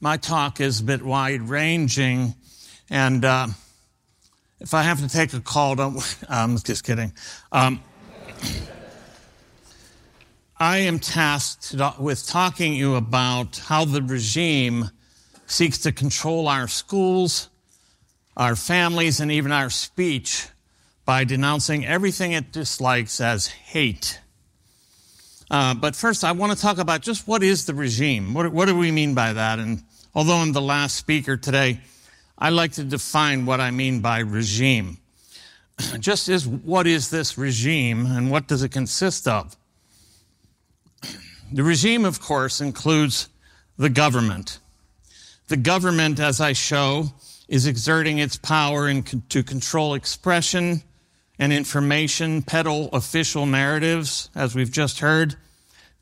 my talk is a bit wide ranging, and uh, if I have to take a call, don't. I'm just kidding. Um, I am tasked with talking you about how the regime seeks to control our schools, our families, and even our speech by denouncing everything it dislikes as hate. Uh, but first, I want to talk about just what is the regime? What, what do we mean by that? And although I'm the last speaker today, I like to define what I mean by regime. Just as what is this regime and what does it consist of? The regime, of course, includes the government. The government, as I show, is exerting its power in, to control expression and information, peddle official narratives, as we've just heard,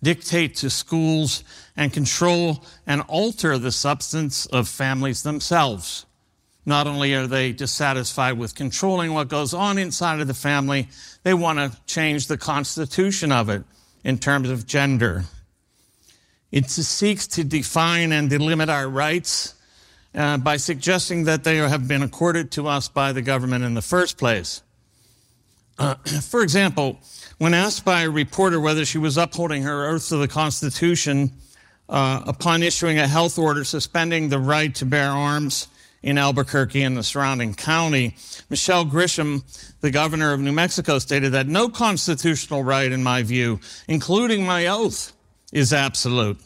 dictate to schools, and control and alter the substance of families themselves. Not only are they dissatisfied with controlling what goes on inside of the family, they want to change the constitution of it in terms of gender. It seeks to define and delimit our rights uh, by suggesting that they have been accorded to us by the government in the first place. Uh, for example, when asked by a reporter whether she was upholding her oath to the Constitution uh, upon issuing a health order suspending the right to bear arms in Albuquerque and the surrounding county, Michelle Grisham, the governor of New Mexico, stated that no constitutional right, in my view, including my oath, is absolute.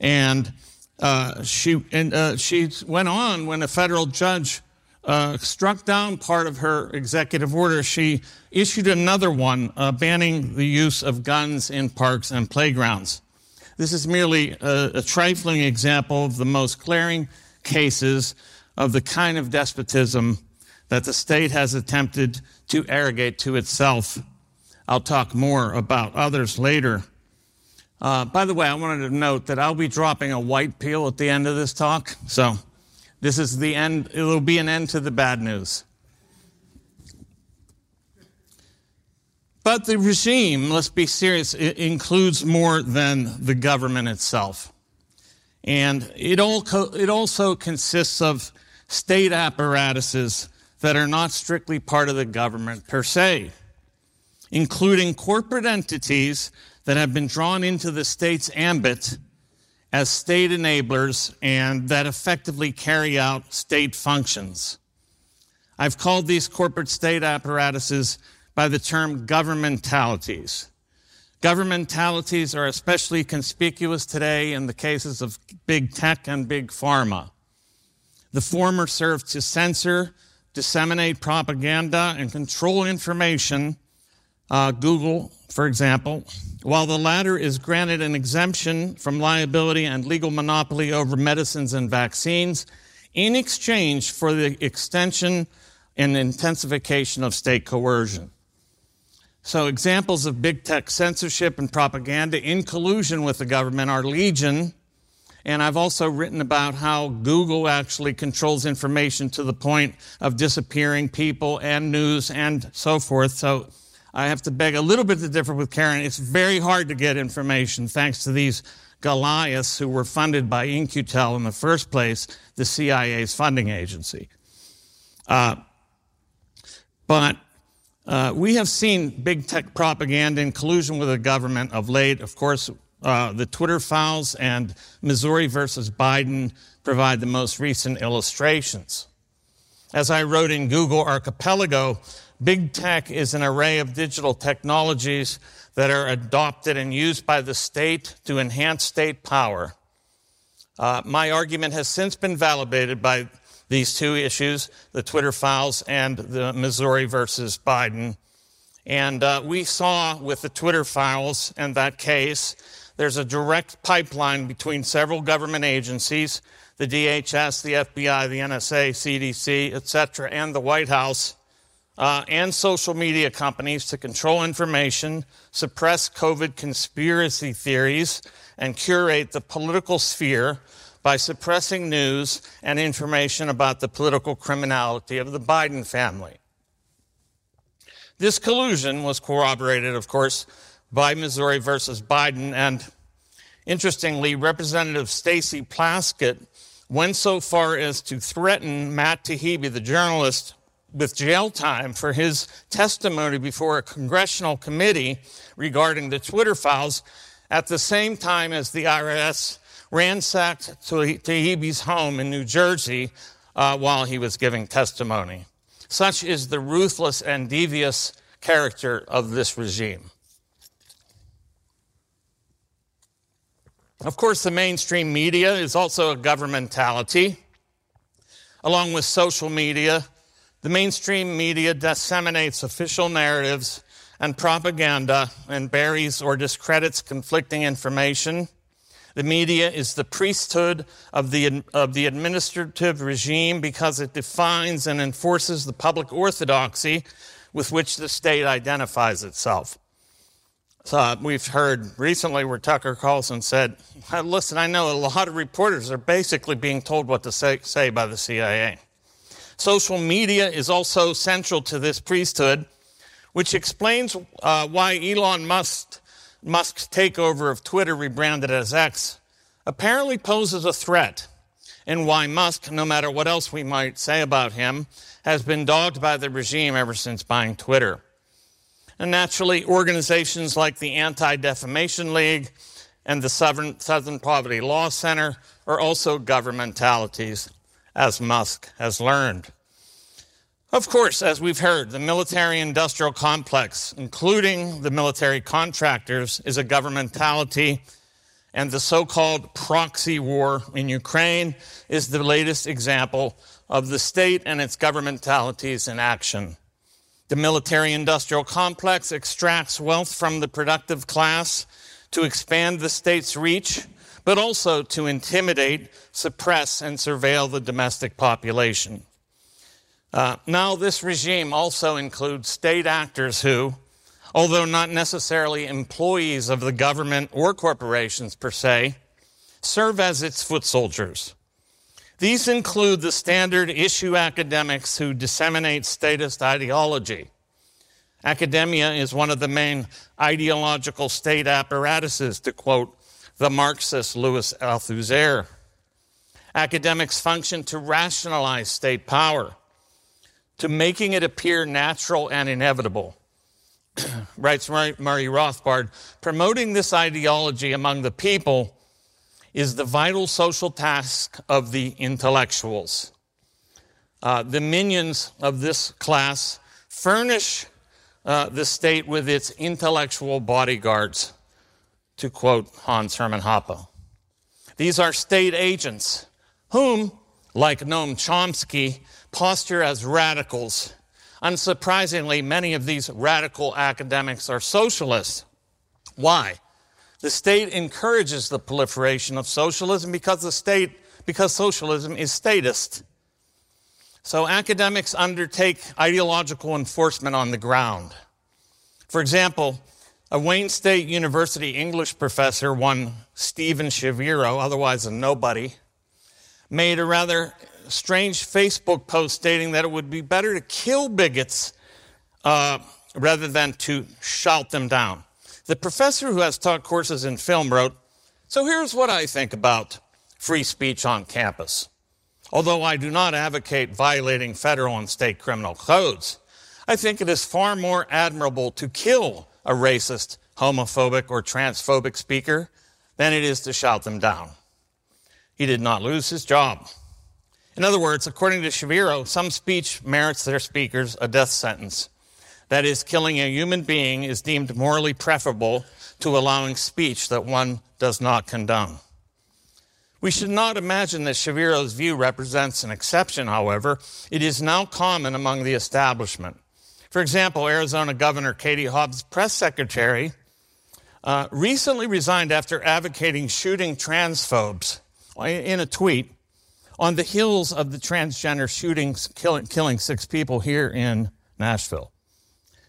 And uh, she and uh, she went on when a federal judge uh, struck down part of her executive order. She issued another one uh, banning the use of guns in parks and playgrounds. This is merely a, a trifling example of the most glaring cases of the kind of despotism that the state has attempted to arrogate to itself. I'll talk more about others later. Uh, by the way, I wanted to note that I'll be dropping a white pill at the end of this talk. So this is the end, it'll be an end to the bad news. But the regime, let's be serious, includes more than the government itself. And it, all it also consists of state apparatuses that are not strictly part of the government per se, including corporate entities that have been drawn into the state's ambit as state enablers and that effectively carry out state functions. I've called these corporate state apparatuses by the term governmentalities. Governmentalities are especially conspicuous today in the cases of big tech and big pharma. The former serve to censor, disseminate propaganda, and control information uh, Google, for example, while the latter is granted an exemption from liability and legal monopoly over medicines and vaccines in exchange for the extension and intensification of state coercion. So, examples of big tech censorship and propaganda in collusion with the government are legion. And I've also written about how Google actually controls information to the point of disappearing people and news and so forth. So, I have to beg a little bit to differ with Karen. It's very hard to get information thanks to these Goliaths who were funded by In-Q-Tel in the first place, the CIA's funding agency. Uh, but uh, we have seen big tech propaganda in collusion with the government of late. Of course, uh, the Twitter files and Missouri versus Biden provide the most recent illustrations. As I wrote in Google Archipelago, Big tech is an array of digital technologies that are adopted and used by the state to enhance state power. Uh, my argument has since been validated by these two issues, the Twitter files and the Missouri versus Biden. And uh, we saw with the Twitter files and that case, there's a direct pipeline between several government agencies, the DHS, the FBI, the NSA, CDC, etc., and the White House uh, and social media companies to control information, suppress COVID conspiracy theories, and curate the political sphere by suppressing news and information about the political criminality of the Biden family. This collusion was corroborated, of course, by Missouri versus Biden, and Interestingly, Representative Stacey Plaskett went so far as to threaten Matt Taibbi, the journalist, with jail time for his testimony before a congressional committee regarding the Twitter files at the same time as the IRS ransacked Taibbi's home in New Jersey uh, while he was giving testimony. Such is the ruthless and devious character of this regime. Of course, the mainstream media is also a governmentality. Along with social media, the mainstream media disseminates official narratives and propaganda and buries or discredits conflicting information. The media is the priesthood of the, of the administrative regime because it defines and enforces the public orthodoxy with which the state identifies itself. So uh, we've heard recently where Tucker Carlson said, Listen, I know a lot of reporters are basically being told what to say, say by the CIA. Social media is also central to this priesthood which explains uh, why Elon Musk, Musk's takeover of Twitter, rebranded as X, apparently poses a threat, and why Musk, no matter what else we might say about him, has been dogged by the regime ever since buying Twitter. And naturally, organizations like the Anti Defamation League and the Southern, Southern Poverty Law Center are also governmentalities, as Musk has learned. Of course, as we've heard, the military industrial complex, including the military contractors, is a governmentality, and the so called proxy war in Ukraine is the latest example of the state and its governmentalities in action. The military industrial complex extracts wealth from the productive class to expand the state's reach, but also to intimidate, suppress, and surveil the domestic population. Uh, now, this regime also includes state actors who, although not necessarily employees of the government or corporations per se, serve as its foot soldiers. These include the standard issue academics who disseminate statist ideology. Academia is one of the main ideological state apparatuses, to quote the Marxist Louis Althusser. Academics function to rationalize state power to making it appear natural and inevitable. Writes Murray Rothbard, promoting this ideology among the people is the vital social task of the intellectuals. Uh, the minions of this class furnish uh, the state with its intellectual bodyguards, to quote Hans Hermann Hoppe. These are state agents whom, like Noam Chomsky, posture as radicals. Unsurprisingly, many of these radical academics are socialists. Why? The state encourages the proliferation of socialism because the state, because socialism is statist. So academics undertake ideological enforcement on the ground. For example, a Wayne State University English professor, one Steven Shaviro, otherwise a nobody, made a rather strange Facebook post stating that it would be better to kill bigots uh, rather than to shout them down. The professor who has taught courses in film wrote, So here's what I think about free speech on campus. Although I do not advocate violating federal and state criminal codes, I think it is far more admirable to kill a racist, homophobic, or transphobic speaker than it is to shout them down. He did not lose his job. In other words, according to Shaviro, some speech merits their speakers a death sentence. That is, killing a human being is deemed morally preferable to allowing speech that one does not condone. We should not imagine that Shaviro's view represents an exception, however. It is now common among the establishment. For example, Arizona Governor Katie Hobbs' press secretary uh, recently resigned after advocating shooting transphobes in a tweet on the heels of the transgender shootings killing, killing six people here in Nashville.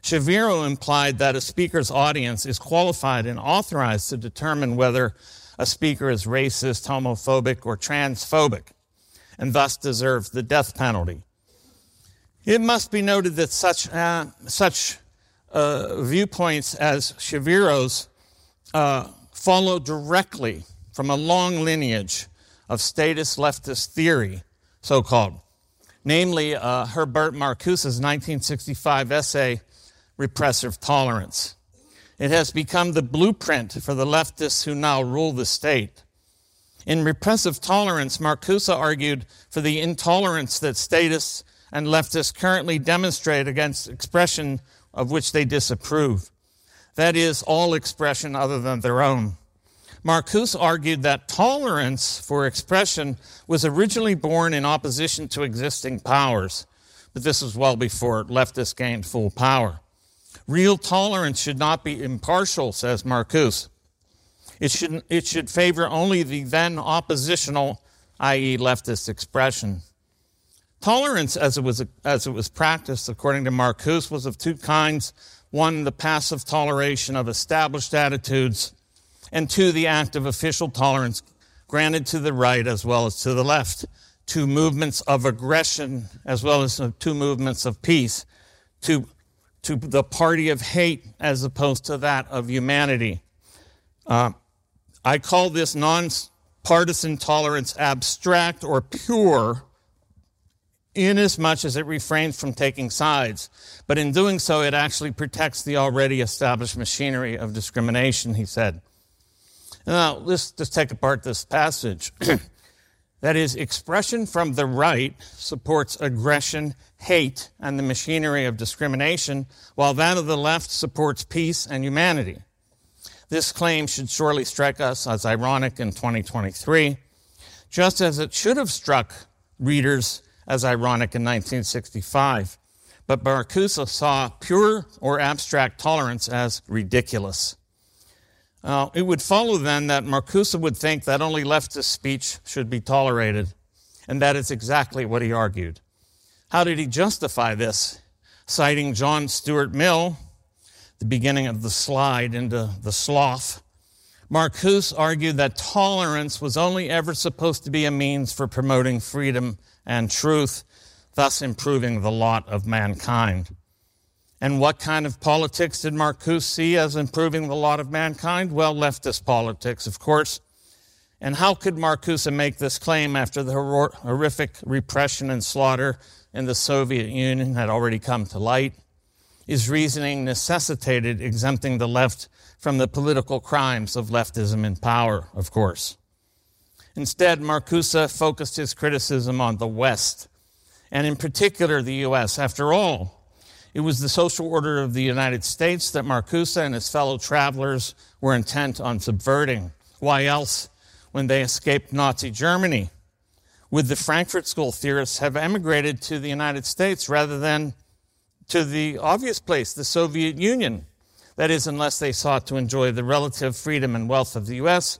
Shaviro implied that a speaker's audience is qualified and authorized to determine whether a speaker is racist, homophobic, or transphobic, and thus deserves the death penalty. It must be noted that such, uh, such uh, viewpoints as Shaviro's uh, follow directly from a long lineage of statist leftist theory, so called, namely uh, Herbert Marcuse's 1965 essay, Repressive Tolerance. It has become the blueprint for the leftists who now rule the state. In Repressive Tolerance, Marcuse argued for the intolerance that statists and leftists currently demonstrate against expression of which they disapprove. That is, all expression other than their own. Marcuse argued that tolerance for expression was originally born in opposition to existing powers, but this was well before leftists gained full power. Real tolerance should not be impartial, says Marcuse. It should, it should favor only the then oppositional, i.e., leftist expression. Tolerance, as it, was, as it was practiced according to Marcuse, was of two kinds. One, the passive toleration of established attitudes, and two, the active official tolerance granted to the right as well as to the left. Two movements of aggression as well as two movements of peace. To, to the party of hate as opposed to that of humanity. Uh, I call this non-partisan tolerance abstract or pure inasmuch as it refrains from taking sides. But in doing so, it actually protects the already established machinery of discrimination, he said. Now, let's just take apart this passage. that is, expression from the right supports aggression, hate, and the machinery of discrimination, while that of the left supports peace and humanity. This claim should surely strike us as ironic in 2023, just as it should have struck readers as ironic in 1965. But Marcuse saw pure or abstract tolerance as ridiculous. Uh, it would follow then that Marcuse would think that only leftist speech should be tolerated, and that is exactly what he argued. How did he justify this? Citing John Stuart Mill, the beginning of the slide into the sloth, Marcuse argued that tolerance was only ever supposed to be a means for promoting freedom and truth, thus improving the lot of mankind. And what kind of politics did Marcuse see as improving the lot of mankind? Well, leftist politics, of course. And how could Marcuse make this claim after the horrific repression and slaughter in the Soviet Union had already come to light? His reasoning necessitated exempting the left from the political crimes of leftism in power, of course. Instead, Marcuse focused his criticism on the West, and in particular the U.S. After all, it was the social order of the United States that Marcuse and his fellow travelers were intent on subverting. Why else, when they escaped Nazi Germany, would the Frankfurt School theorists have emigrated to the United States rather than to the obvious place, the Soviet Union. That is, unless they sought to enjoy the relative freedom and wealth of the U.S.,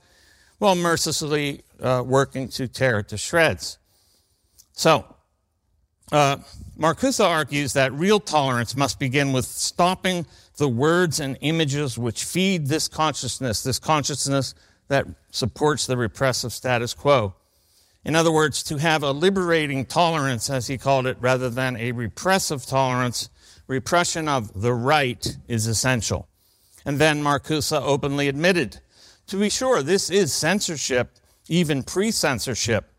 while mercilessly uh, working to tear it to shreds. So, uh, argues that real tolerance must begin with stopping the words and images which feed this consciousness, this consciousness that supports the repressive status quo. In other words, to have a liberating tolerance, as he called it, rather than a repressive tolerance, repression of the right is essential. And then Marcuse openly admitted, to be sure, this is censorship, even pre censorship,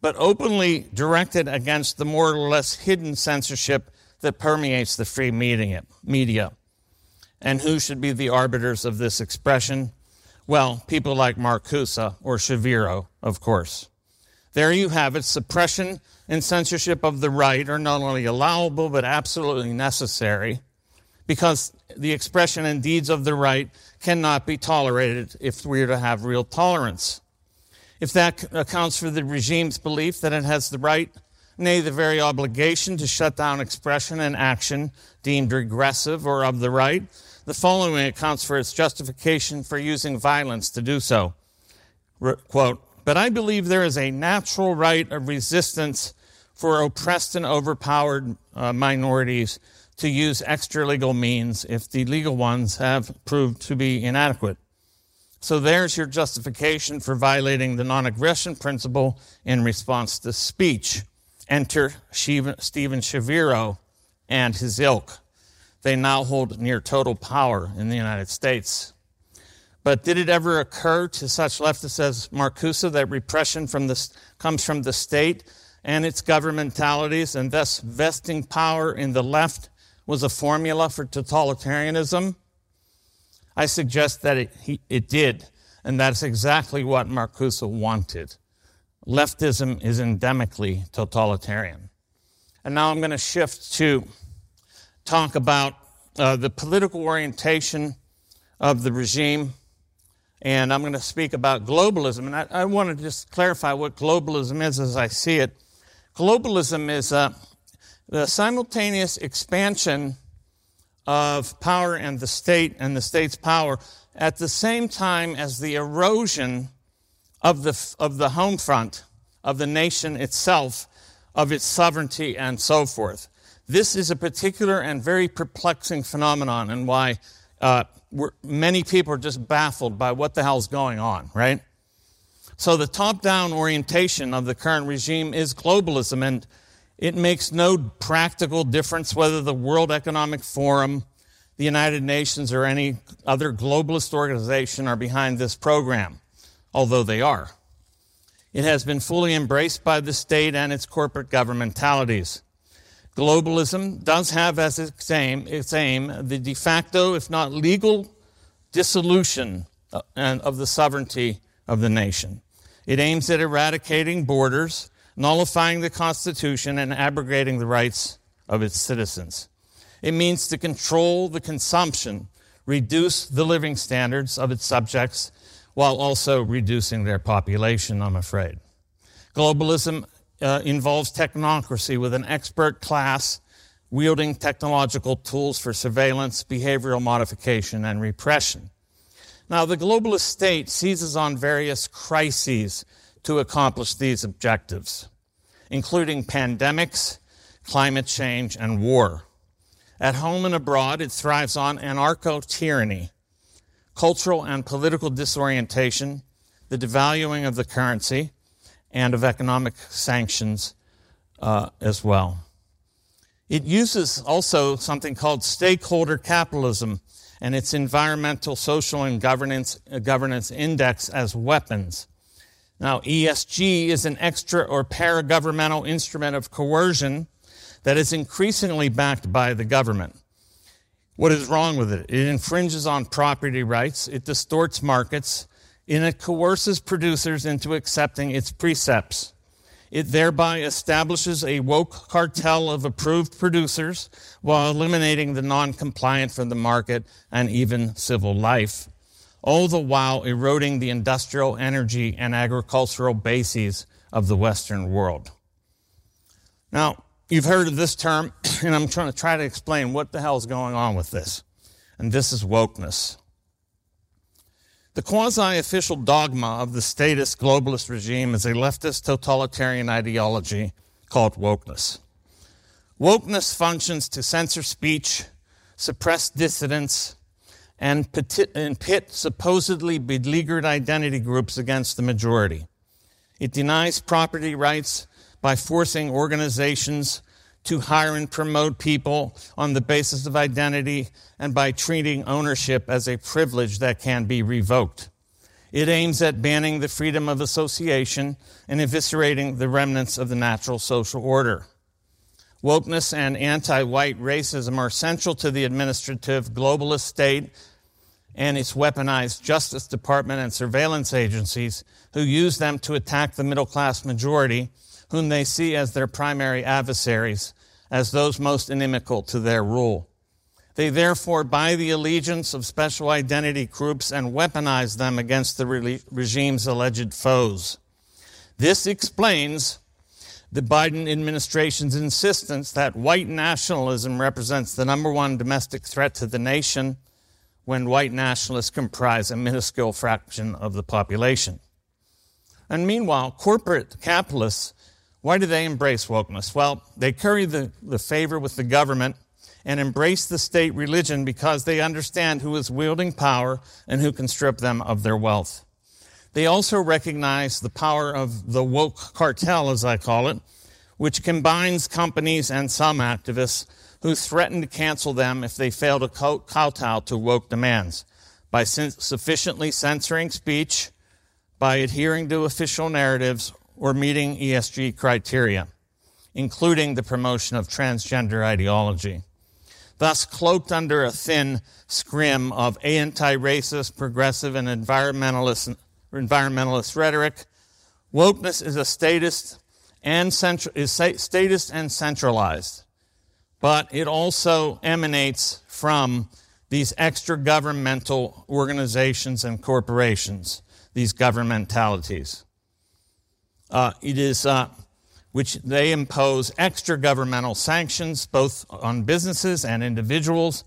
but openly directed against the more or less hidden censorship that permeates the free media. And who should be the arbiters of this expression? Well, people like Marcuse or Shaviro, of course. There you have it. Suppression and censorship of the right are not only allowable, but absolutely necessary because the expression and deeds of the right cannot be tolerated if we are to have real tolerance. If that accounts for the regime's belief that it has the right, nay, the very obligation to shut down expression and action deemed regressive or of the right, the following accounts for its justification for using violence to do so. Re- quote, but I believe there is a natural right of resistance for oppressed and overpowered uh, minorities to use extra legal means if the legal ones have proved to be inadequate. So there's your justification for violating the non aggression principle in response to speech. Enter Steven Shaviro and his ilk. They now hold near total power in the United States. But did it ever occur to such leftists as Marcuse that repression from the, comes from the state and its governmentalities, and thus vesting power in the left was a formula for totalitarianism? I suggest that it, he, it did, and that's exactly what Marcuse wanted. Leftism is endemically totalitarian. And now I'm going to shift to talk about uh, the political orientation of the regime and I'm going to speak about globalism. And I, I want to just clarify what globalism is as I see it. Globalism is uh, the simultaneous expansion of power and the state and the state's power at the same time as the erosion of the, of the home front, of the nation itself, of its sovereignty, and so forth. This is a particular and very perplexing phenomenon, and why uh, many people are just baffled by what the hell's going on, right? So the top down orientation of the current regime is globalism, and it makes no practical difference whether the World Economic Forum, the United Nations, or any other globalist organization are behind this program, although they are. It has been fully embraced by the state and its corporate governmentalities. Globalism does have as its aim, its aim the de facto, if not legal, dissolution uh, of the sovereignty of the nation. It aims at eradicating borders, nullifying the Constitution, and abrogating the rights of its citizens. It means to control the consumption, reduce the living standards of its subjects, while also reducing their population, I'm afraid. Globalism uh, involves technocracy with an expert class wielding technological tools for surveillance, behavioral modification, and repression. Now, the globalist state seizes on various crises to accomplish these objectives, including pandemics, climate change, and war. At home and abroad, it thrives on anarcho tyranny, cultural and political disorientation, the devaluing of the currency, and of economic sanctions uh, as well. It uses also something called stakeholder capitalism and its environmental, social, and governance, uh, governance index as weapons. Now, ESG is an extra or para governmental instrument of coercion that is increasingly backed by the government. What is wrong with it? It infringes on property rights, it distorts markets, and it coerces producers into accepting its precepts. It thereby establishes a woke cartel of approved producers while eliminating the non compliant from the market and even civil life, all the while eroding the industrial, energy, and agricultural bases of the Western world. Now, you've heard of this term, and I'm trying to try to explain what the hell is going on with this. And this is wokeness. The quasi official dogma of the statist globalist regime is a leftist totalitarian ideology called wokeness. Wokeness functions to censor speech, suppress dissidents, and pit supposedly beleaguered identity groups against the majority. It denies property rights by forcing organizations to hire and promote people on the basis of identity and by treating ownership as a privilege that can be revoked. It aims at banning the freedom of association and eviscerating the remnants of the natural social order. Wokeness and anti white racism are central to the administrative globalist state and its weaponized Justice Department and surveillance agencies who use them to attack the middle class majority whom they see as their primary adversaries, as those most inimical to their rule. They therefore buy the allegiance of special identity groups and weaponize them against the re- regime's alleged foes. This explains the Biden administration's insistence that white nationalism represents the number one domestic threat to the nation when white nationalists comprise a minuscule fraction of the population. And meanwhile, corporate capitalists why do they embrace wokeness? Well, they curry the, the favor with the government and embrace the state religion because they understand who is wielding power and who can strip them of their wealth. They also recognize the power of the woke cartel, as I call it, which combines companies and some activists who threaten to cancel them if they fail to kowtow to woke demands. by sufficiently censoring speech, by adhering to official narratives, or meeting ESG criteria, including the promotion of transgender ideology. Thus, cloaked under a thin scrim of anti racist, progressive, and environmentalist, environmentalist rhetoric, wokeness is a statist and central, is statist and centralized, but it also emanates from these extra governmental organizations and corporations, these governmentalities. Uh, it is uh, which they impose extra governmental sanctions both on businesses and individuals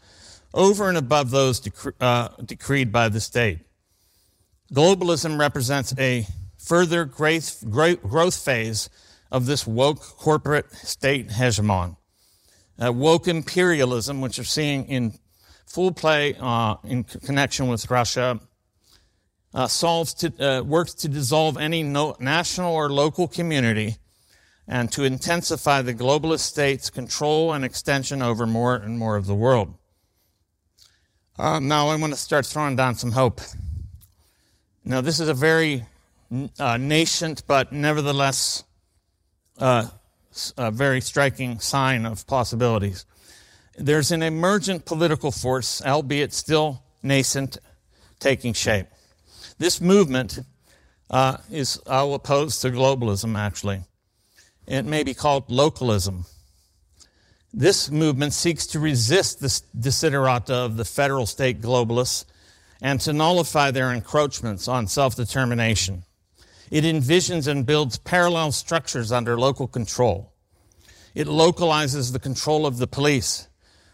over and above those uh, decreed by the state. Globalism represents a further growth phase of this woke corporate state hegemon. Uh, woke imperialism, which we're seeing in full play uh, in connection with Russia, uh, solves to, uh, works to dissolve any no, national or local community and to intensify the globalist state's control and extension over more and more of the world. Uh, now I want to start throwing down some hope. Now, this is a very uh, nascent, but nevertheless a very striking sign of possibilities. There's an emergent political force, albeit still nascent, taking shape. This movement uh, is opposed to globalism, actually. It may be called localism. This movement seeks to resist the desiderata of the federal state globalists and to nullify their encroachments on self determination. It envisions and builds parallel structures under local control. It localizes the control of the police,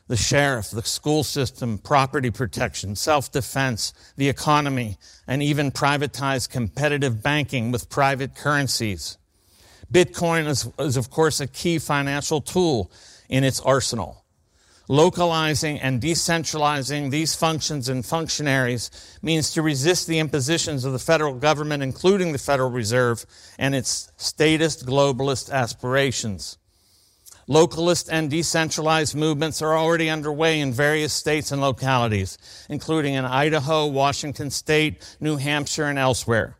the sheriff, the school system, property protection, self defense, the economy, and even privatized competitive banking with private currencies. Bitcoin is, is, of course, a key financial tool in its arsenal. Localizing and decentralizing these functions and functionaries means to resist the impositions of the federal government, including the Federal Reserve, and its statist globalist aspirations. Localist and decentralized movements are already underway in various states and localities, including in Idaho, Washington State, New Hampshire, and elsewhere.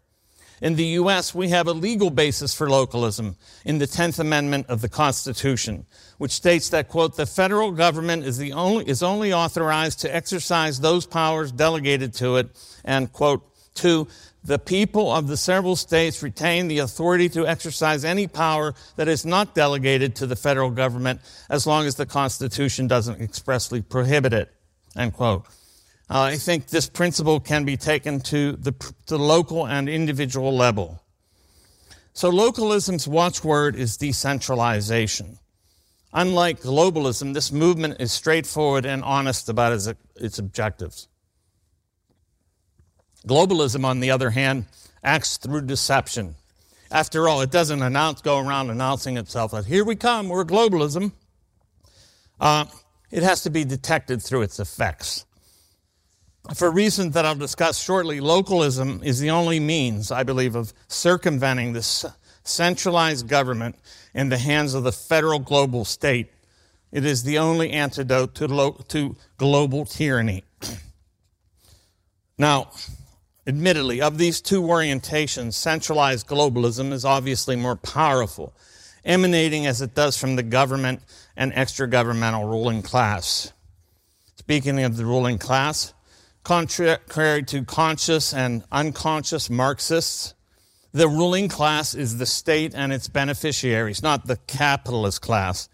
In the U.S., we have a legal basis for localism in the 10th Amendment of the Constitution, which states that, quote, the federal government is, the only, is only authorized to exercise those powers delegated to it, and, quote, two, the people of the several states retain the authority to exercise any power that is not delegated to the federal government as long as the Constitution doesn't expressly prohibit it, end quote. Uh, I think this principle can be taken to the, the local and individual level. So, localism's watchword is decentralization. Unlike globalism, this movement is straightforward and honest about its, its objectives. Globalism, on the other hand, acts through deception. After all, it doesn't announce, go around announcing itself that here we come, we're globalism. Uh, it has to be detected through its effects. For reasons that I'll discuss shortly, localism is the only means, I believe, of circumventing this centralized government in the hands of the federal global state. It is the only antidote to, lo- to global tyranny. now, admittedly, of these two orientations, centralized globalism is obviously more powerful, emanating as it does from the government and extra governmental ruling class. Speaking of the ruling class, Contrary to conscious and unconscious Marxists, the ruling class is the state and its beneficiaries, not the capitalist class.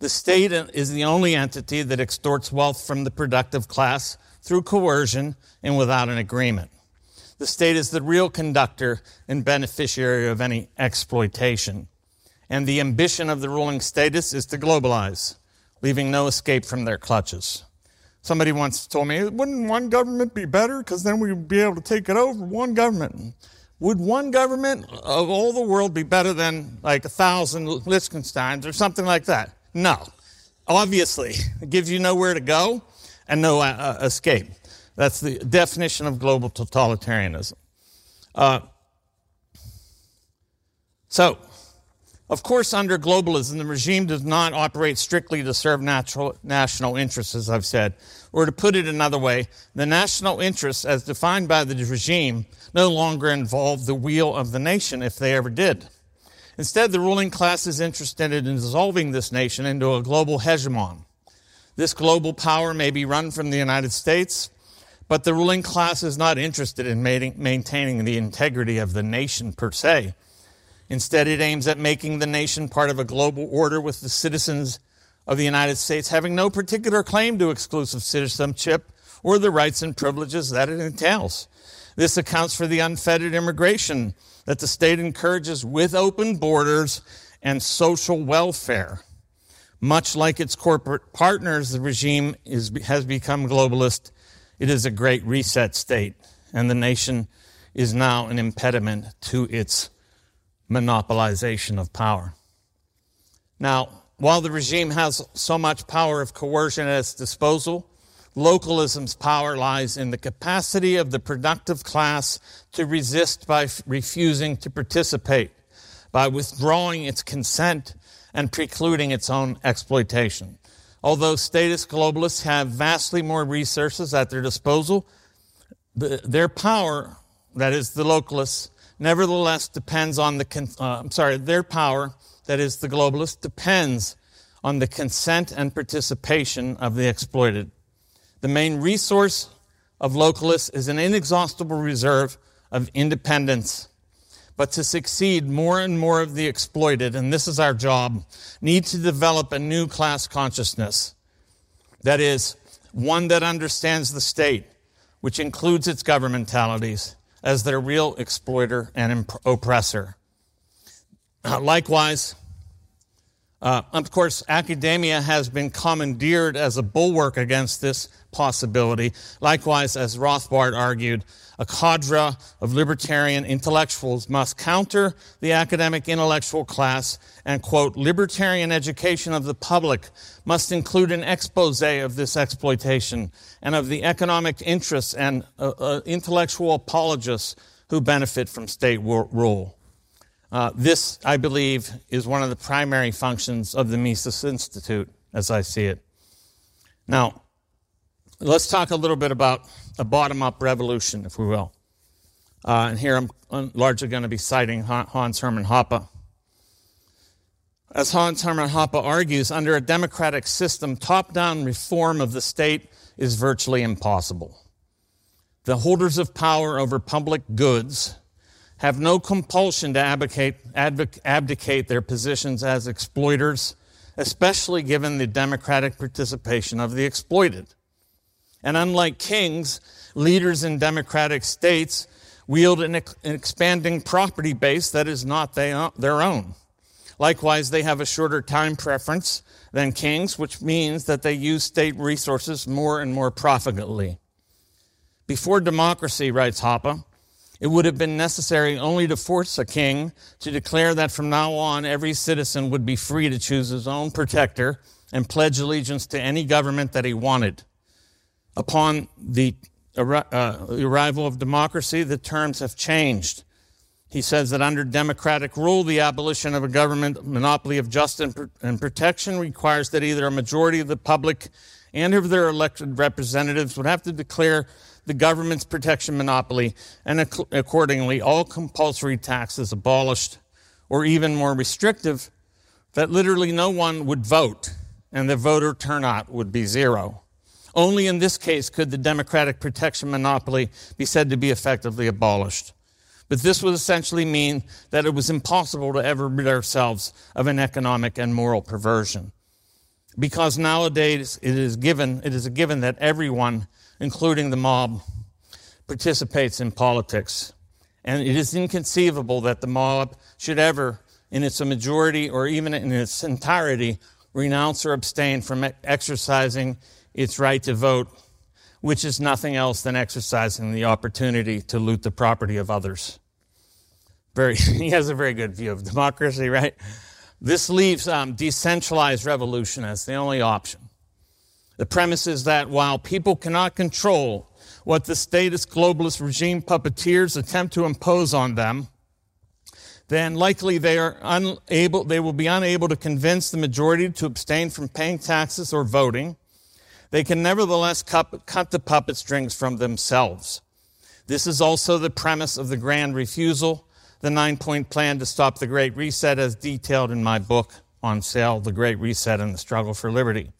The state is the only entity that extorts wealth from the productive class through coercion and without an agreement. The state is the real conductor and beneficiary of any exploitation. And the ambition of the ruling statists is to globalize, leaving no escape from their clutches. Somebody once told me, wouldn't one government be better? Because then we'd be able to take it over. One government. Would one government of all the world be better than like a thousand Liechtensteins or something like that? No. Obviously, it gives you nowhere to go and no uh, uh escape. That's the definition of global totalitarianism. Uh, so, Of course, under globalism, the regime does not operate strictly to serve natural, national interests, as I've said. Or to put it another way, the national interests, as defined by the regime, no longer involve the weal of the nation if they ever did. Instead, the ruling class is interested in dissolving this nation into a global hegemon. This global power may be run from the United States, but the ruling class is not interested in maintaining the integrity of the nation per se. Instead, it aims at making the nation part of a global order with the citizens of the United States having no particular claim to exclusive citizenship or the rights and privileges that it entails. This accounts for the unfettered immigration that the state encourages with open borders and social welfare. Much like its corporate partners, the regime is, has become globalist. It is a great reset state, and the nation is now an impediment to its monopolization of power. Now, while the regime has so much power of coercion at its disposal, localism's power lies in the capacity of the productive class to resist by f- refusing to participate, by withdrawing its consent and precluding its own exploitation. Although statist globalists have vastly more resources at their disposal, the, their power, that is the localists, nevertheless depends on the, uh, I'm sorry, their power, that is the globalist, depends on the consent and participation of the exploited. The main resource of localists is an inexhaustible reserve of independence. But to succeed, more and more of the exploited, and this is our job, need to develop a new class consciousness. That is, one that understands the state, which includes its governmentalities, as their real exploiter and oppressor. Uh, likewise, uh, of course, academia has been commandeered as a bulwark against this possibility. Likewise, as Rothbard argued, a cadre of libertarian intellectuals must counter the academic intellectual class and, quote, libertarian education of the public must include an expose of this exploitation and of the economic interests and uh, uh, intellectual apologists who benefit from state rule. Uh, this, I believe, is one of the primary functions of the Mises Institute, as I see it. Now, let's talk a little bit about a bottom up revolution, if we will. Uh, and here I'm largely going to be citing Hans Hermann Hoppe. As Hans Hermann Hoppe argues, under a democratic system, top down reform of the state is virtually impossible. The holders of power over public goods have no compulsion to abdicate, abdicate their positions as exploiters, especially given the democratic participation of the exploited. And unlike kings, leaders in democratic states wield an, expanding property base that is not their own. Likewise, they have a shorter time preference than kings, which means that they use state resources more and more profitably. Before democracy, writes Hoppe, it would have been necessary only to force a king to declare that from now on every citizen would be free to choose his own protector and pledge allegiance to any government that he wanted. Upon the uh, arrival of democracy, the terms have changed. He says that under democratic rule, the abolition of a government monopoly of justice and protection requires that either a majority of the public and of their elected representatives would have to declare the government's protection monopoly, and accordingly, all compulsory taxes abolished, or even more restrictive, that literally no one would vote, and the voter turnout would be zero. Only in this case could the democratic protection monopoly be said to be effectively abolished. But this would essentially mean that it was impossible to ever rid ourselves of an economic and moral perversion. Because nowadays it is given, it is a given that everyone, including the mob, participates in politics. And it is inconceivable that the mob should ever, in its majority or even in its entirety, renounce or abstain from exercising its right to vote, which is nothing else than exercising the opportunity to loot the property of others. Very, he has a very good view of democracy, right? This leaves um, decentralized revolution as the only option. The premise is that while people cannot control what the statist globalist regime puppeteers attempt to impose on them, then likely they are unable, they will be unable to convince the majority to abstain from paying taxes or voting. They can nevertheless cut, cut the puppet strings from themselves. This is also the premise of the grand refusal, the nine point plan to stop the Great Reset, as detailed in my book on sale, The Great Reset and the Struggle for Liberty.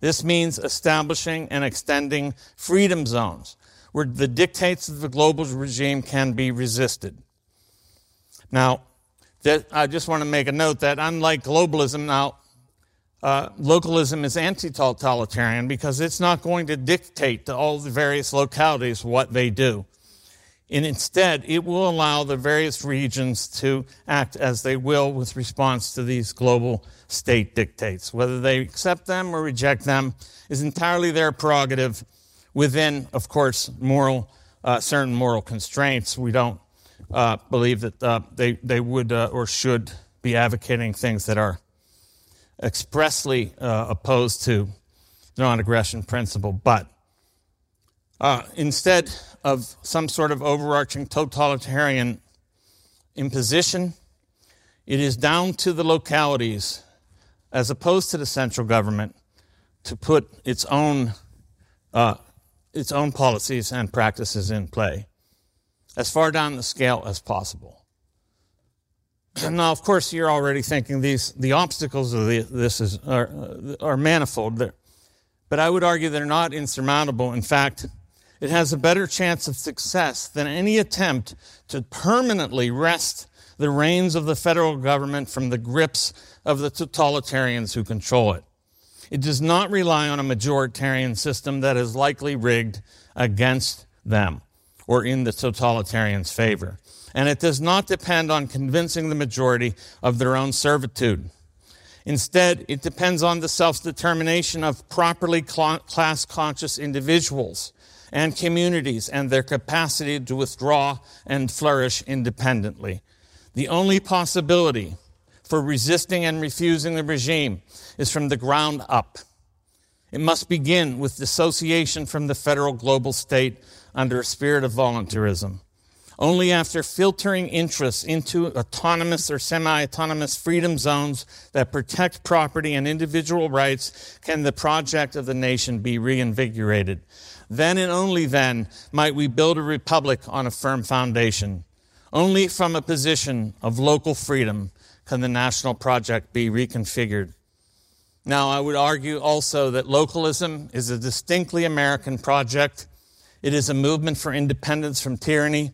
This means establishing and extending freedom zones where the dictates of the global regime can be resisted. Now, I just want to make a note that unlike globalism, now uh, localism is anti-totalitarian because it's not going to dictate to all the various localities what they do. And instead, it will allow the various regions to act as they will with response to these global state dictates. Whether they accept them or reject them is entirely their prerogative within, of course, moral, uh, certain moral constraints. We don't uh, believe that uh, they, they would uh, or should be advocating things that are expressly uh, opposed to the non aggression principle. But uh, instead of some sort of overarching totalitarian imposition, it is down to the localities, as opposed to the central government, to put its own, uh, its own policies and practices in play as far down the scale as possible. now, of course, you're already thinking these the obstacles of the, this is, are, are manifold, but I would argue they're not insurmountable. In fact, it has a better chance of success than any attempt to permanently wrest the reins of the federal government from the grips of the totalitarians who control it. It does not rely on a majoritarian system that is likely rigged against them or in the totalitarian's favor. And it does not depend on convincing the majority of their own servitude. Instead, it depends on the self determination of properly class conscious individuals and communities and their capacity to withdraw and flourish independently. The only possibility for resisting and refusing the regime is from the ground up. It must begin with dissociation from the federal global state under a spirit of voluntarism. Only after filtering interests into autonomous or semi autonomous freedom zones that protect property and individual rights can the project of the nation be reinvigorated. Then and only then might we build a republic on a firm foundation. Only from a position of local freedom can the national project be reconfigured. Now, I would argue also that localism is a distinctly American project it is a movement for independence from tyranny,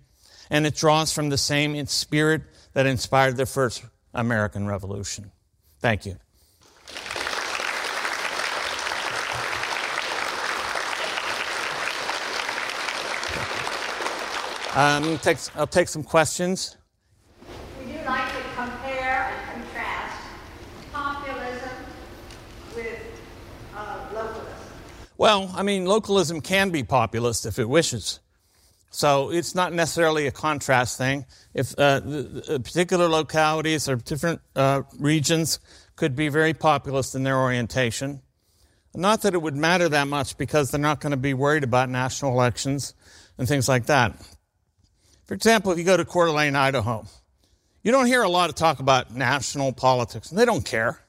and it draws from the same spirit that inspired the first American Revolution. Thank you. Um, take, I'll take some questions. Would you like to compare and contrast populism with uh, localism? Well, I mean, localism can be populist if it wishes. So it's not necessarily a contrast thing. If uh, the, particular localities or different uh, regions could be very populist in their orientation, not that it would matter that much because they're not going to be worried about national elections and things like that. For example, if you go to Coeur d'Alene, Idaho, you don't hear a lot of talk about national politics, and they don't care.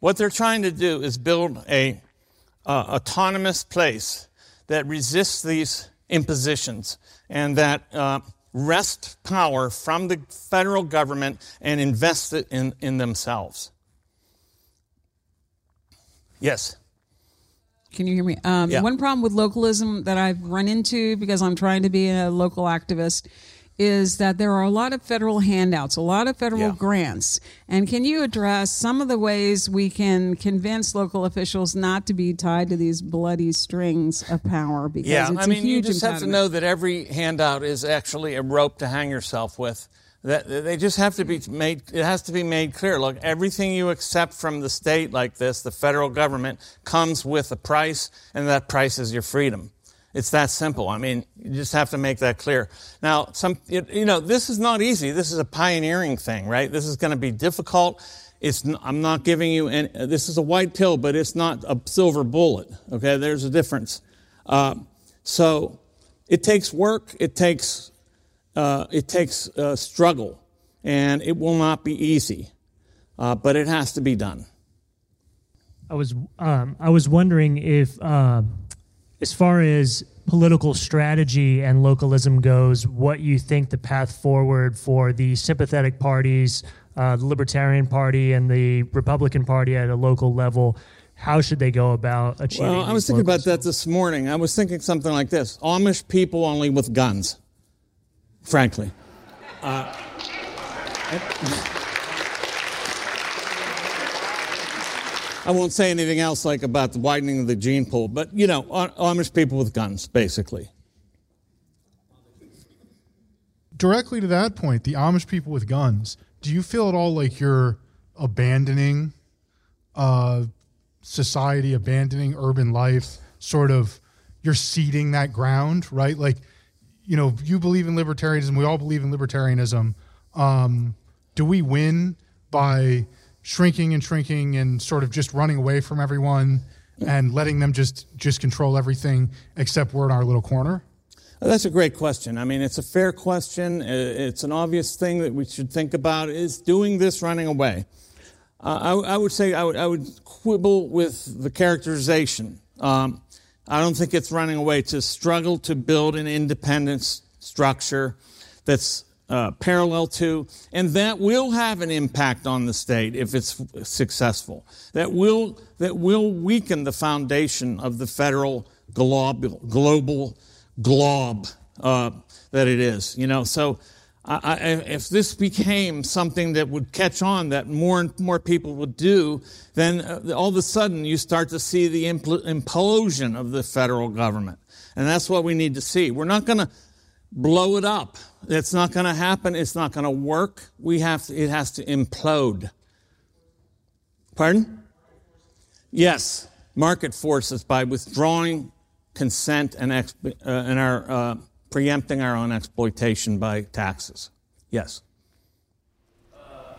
What they're trying to do is build a uh, autonomous place that resists these impositions and that uh, wrest power from the federal government and invest it in, in themselves. Yes. Can you hear me? Um, yeah. One problem with localism that I've run into because I'm trying to be a local activist is that there are a lot of federal handouts, a lot of federal yeah. grants. And can you address some of the ways we can convince local officials not to be tied to these bloody strings of power? Because yeah, I mean, you just have to know that every handout is actually a rope to hang yourself with. That they just have to be made. It has to be made clear. Look, everything you accept from the state like this, the federal government, comes with a price, and that price is your freedom. It's that simple. I mean, you just have to make that clear. Now, some, you know, this is not easy. This is a pioneering thing, right? This is going to be difficult. It's, I'm not giving you any, this is a white pill, but it's not a silver bullet. Okay. There's a difference. Uh, so it takes work. It takes, uh, it takes uh, struggle. and it will not be easy, uh, but it has to be done. I was um, I was wondering if, uh, as far as political strategy and localism goes, what you think the path forward for the sympathetic parties, uh, the Libertarian Party and the Republican Party at a local level. How should they go about achieving? Well, I was thinking about that this morning. I was thinking something like this: Amish people only with guns. Frankly. Uh, I won't say anything else like about the widening of the gene pool, but you know, Amish people with guns, basically. Directly to that point, the Amish people with guns. Do you feel at all like you're abandoning uh, society, abandoning urban life? Sort of, you're ceding that ground, right? Like, you know, you believe in libertarianism. We all believe in libertarianism. Um, do we win by shrinking and shrinking and sort of just running away from everyone and letting them just just control everything except we're in our little corner? That's a great question. I mean, it's a fair question. It's an obvious thing that we should think about. Is doing this running away? Uh, I, I, would say I would, I would, quibble with the characterization. Um, I don't think it's running away to struggle to build an independent structure that's uh, parallel to, and that will have an impact on the state if it's successful. That will that will weaken the foundation of the federal glob, global glob uh, that it is. You know, so I, I, if this became something that would catch on, that more and more people would do, then uh, all of a sudden you start to see the impl- implosion of the federal government, and that's what we need to see. We're not going to blow it up. It's not going to happen. It's not going to work. We have to, it has to implode. Pardon? Yes, market forces by withdrawing consent and, exp- uh, and our uh, preempting our own exploitation by taxes. Yes. Uh,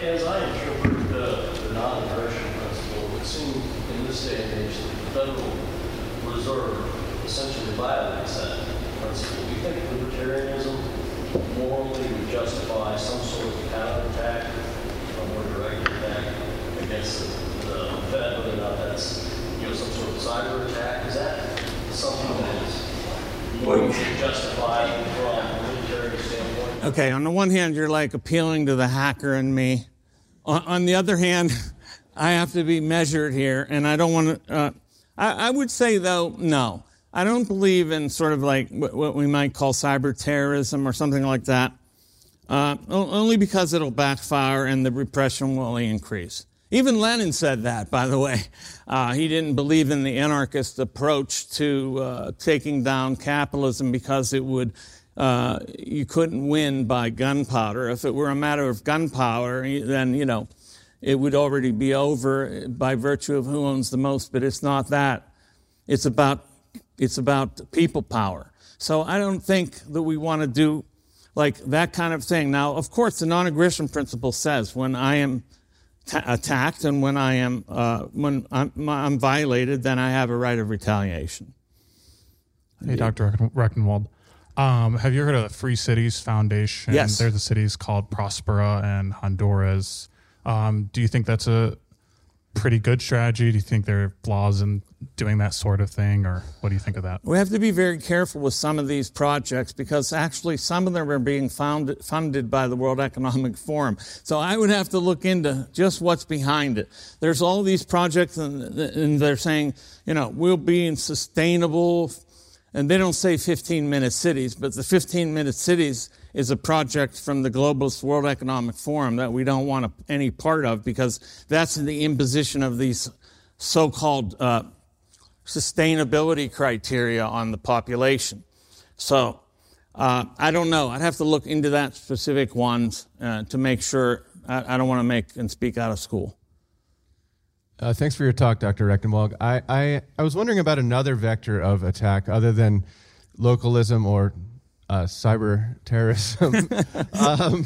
as I interpret the, the non-aggression principle, it seems in this day and age the Federal Reserve essentially violates that principle. Do you think libertarianism morally would justify some sort of counterattack, a more direct attack against the, the Fed, whether or not that's you know some sort of cyber attack? Is that something that is morally justified from a military standpoint? Okay, on the one hand, you're like appealing to the hacker in me. On, on the other hand, I have to be measured here, and I don't want to. Uh, I, I would say, though, no. I don't believe in sort of like what we might call cyber terrorism or something like that, uh, only because it'll backfire and the repression will increase. Even Lenin said that, by the way. Uh, he didn't believe in the anarchist approach to uh, taking down capitalism because it would, uh, you couldn't win by gunpowder. If it were a matter of gunpowder, then, you know, it would already be over by virtue of who owns the most, but it's not that. It's about it's about people power. So I don't think that we want to do like that kind of thing. Now, of course, the non-aggression principle says when I am t- attacked and when I am uh, when I'm, I'm, violated, then I have a right of retaliation. Hey, Dr. Rectenwald. Um, have you heard of the Free Cities Foundation? Yes. There's the cities called Prospera and Honduras. Um, do you think that's a pretty good strategy? Do you think there are flaws in doing that sort of thing, or what do you think of that? We have to be very careful with some of these projects because actually some of them are being found, funded by the World Economic Forum. So I would have to look into just what's behind it. There's all these projects, and, and they're saying, you know, we'll be in sustainable and they don't say 15 minute cities, but the 15 minute cities is a project from the Globalist World Economic Forum that we don't want any part of because that's the imposition of these so called uh, sustainability criteria on the population. So uh, I don't know. I'd have to look into that specific ones uh, to make sure. I, I don't want to make and speak out of school. Uh, thanks for your talk, Dr. Rectenwald. I, I, I was wondering about another vector of attack other than localism or uh, cyber terrorism, um,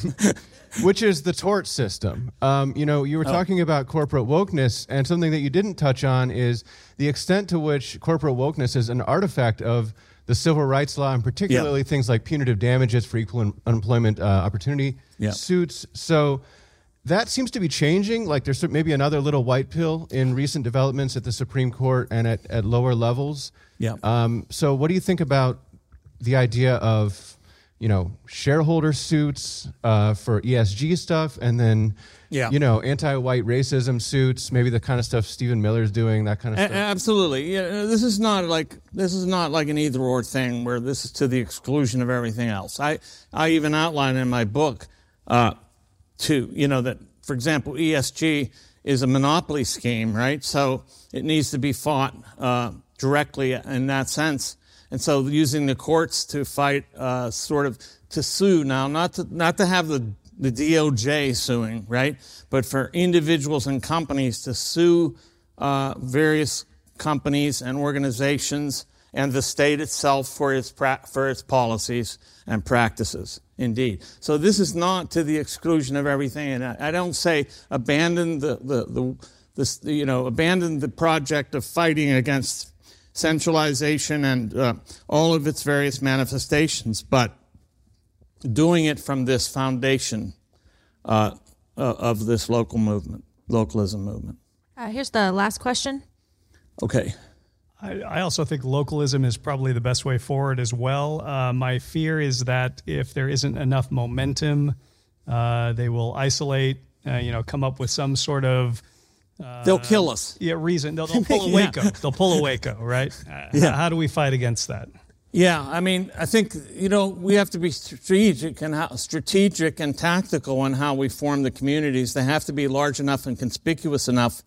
which is the tort system. Um, you know, you were oh. talking about corporate wokeness, and something that you didn't touch on is the extent to which corporate wokeness is an artifact of the civil rights law, and particularly things like punitive damages for equal unemployment uh, opportunity suits. So that seems to be changing. Like there's maybe another little white pill in recent developments at the Supreme Court and at, at lower levels. Yeah. Um, so what do you think about the idea of you know shareholder suits uh, for ESG stuff, and then yeah. you know anti-white racism suits, maybe the kind of stuff Stephen Miller's doing, that kind of stuff. Absolutely, yeah. This is not like this is not like an either-or thing where this is to the exclusion of everything else. I I even outline in my book. Uh, to, you know, that, for example, ESG is a monopoly scheme, right? So it needs to be fought uh, directly in that sense. And so using the courts to fight, uh, sort of, to sue now, not to, not to have the, the DOJ suing, right? But for individuals and companies to sue uh, various companies and organizations and the state itself for its, pra- for its policies and practices indeed. So this is not to the exclusion of everything. And I, I don't say abandon the, the, the, the, you know, abandon the project of fighting against centralization and uh, all of its various manifestations, but doing it from this foundation uh, uh of this local movement, localism movement. Uh, here's the last question. Okay. I, I also think localism is probably the best way forward as well. Uh, my fear is that if there isn't enough momentum, uh, they will isolate, uh, you know, come up with some sort of uh, they'll kill us. Yeah, reason they'll, they'll pull a Waco. yeah. They'll pull a Waco, right? Uh, yeah. How do we fight against that? Yeah, I mean, I think you know we have to be strategic and how, strategic and tactical in how we form the communities. They have to be large enough and conspicuous enough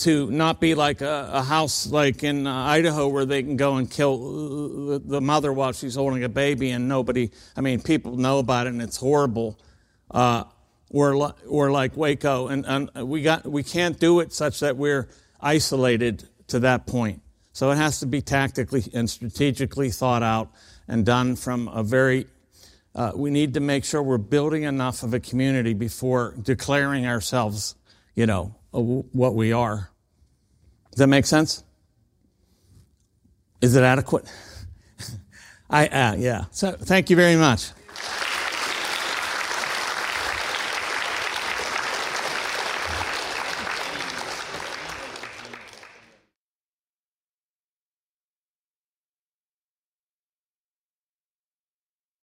to not be like a, a house like in uh, Idaho where they can go and kill the mother while she's holding a baby and nobody, I mean, people know about it and it's horrible. Uh, or, or like Waco, and, and we got we can't do it such that we're isolated to that point. So it has to be tactically and strategically thought out and done from a very. Uh, we need to make sure we're building enough of a community before declaring ourselves, you know, what we are. Does that make sense? Is it adequate? I uh, yeah. So thank you very much.